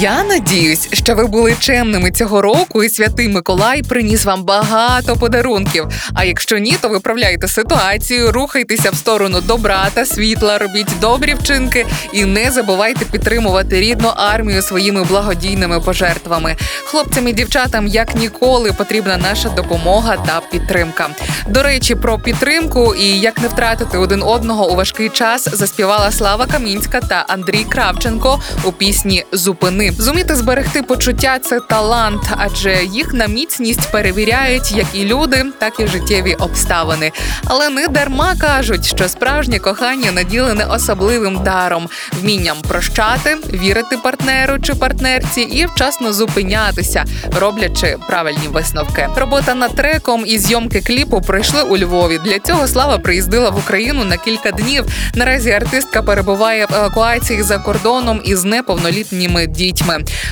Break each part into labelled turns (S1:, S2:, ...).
S1: Я надіюсь, що ви були чемними цього року, і святий Миколай приніс вам багато подарунків. А якщо ні, то виправляйте ситуацію, рухайтеся в сторону добра та світла, робіть добрі вчинки і не забувайте підтримувати рідну армію своїми благодійними пожертвами. Хлопцям і дівчатам як ніколи потрібна наша допомога та підтримка. До речі, про підтримку і як не втратити один одного у важкий час заспівала Слава Камінська та Андрій Кравченко у пісні Зупини. Зуміти зберегти почуття це талант, адже їх на міцність перевіряють як і люди, так і життєві обставини. Але не дарма кажуть, що справжнє кохання наділене особливим даром, вмінням прощати, вірити партнеру чи партнерці і вчасно зупинятися, роблячи правильні висновки. Робота над треком і зйомки кліпу пройшли у Львові. Для цього Слава приїздила в Україну на кілька днів. Наразі артистка перебуває в евакуації за кордоном із неповнолітніми дітьми.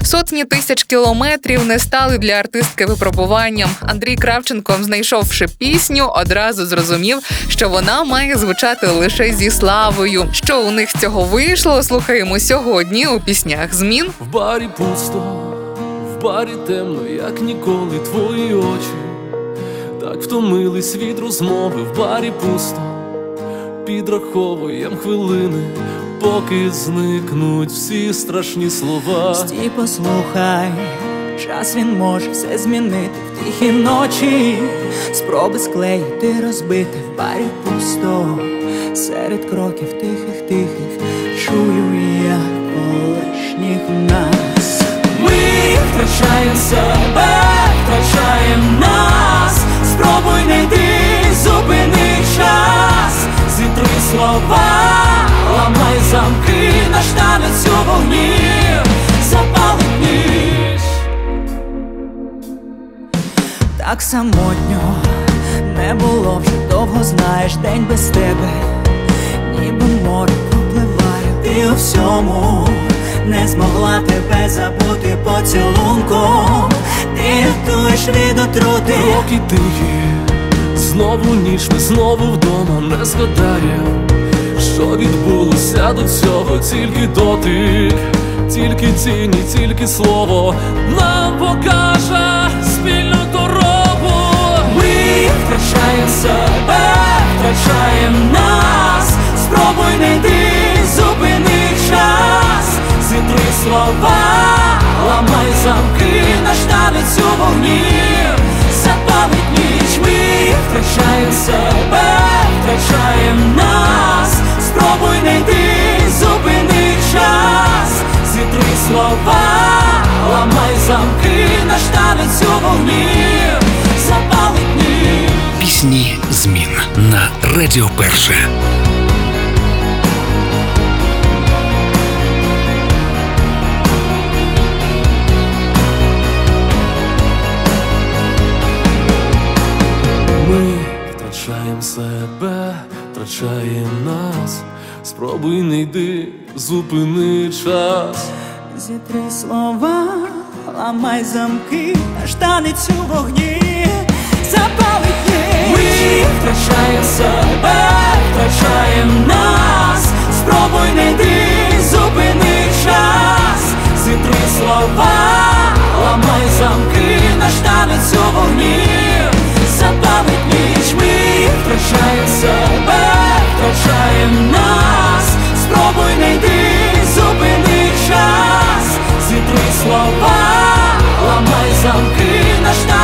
S1: Сотні тисяч кілометрів не стали для артистки випробуванням. Андрій Кравченко, знайшовши пісню, одразу зрозумів, що вона має звучати лише зі славою. Що у них цього вийшло? Слухаємо сьогодні у піснях змін.
S2: В барі пусто, в барі темно, як ніколи твої очі. Так втомились від розмови, в барі пусто, підраховуєм хвилини, поки зникнуть всі страшні слова.
S3: Стій, послухай, час він може все змінити в тихі ночі, спроби склеїти, розбити в барі пусто, серед кроків тихих, тихих, чую я колишніх нас. Ми втрачаємо себе, втрачаємо нас, спробуй не йди, зупини час, зітри слова, наш танець у вогні, запалить ніч. Так самотньо не було вже довго, знаєш, день без тебе, ніби море пропливає, ти у всьому не змогла тебе забути поцілунком, ти рятуєш від отрути.
S2: Роки тихі, знову ніч, ми знову вдома. Не згадаєм, що відбулося до цього, тільки дотик, тільки тіні, тільки слово нам покаже спільну дорогу.
S3: Ми втрачаємо себе, втрачаємо нас, спробуй не йди, зупини час, зітри слова, ламай замки, наш танець у вогні, запалить ніч, ми втрачаємо себе, втрачаємо замки, наш танець у вогні, запалить ніч.
S4: Пісні змін на Радіо Перше.
S2: Ми втрачаємо себе, втрачаємо нас. Спробуй не йди, зупини час.
S3: Зітри слова, ламай замки, наш танець вогні, запалить ніч.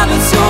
S3: habits.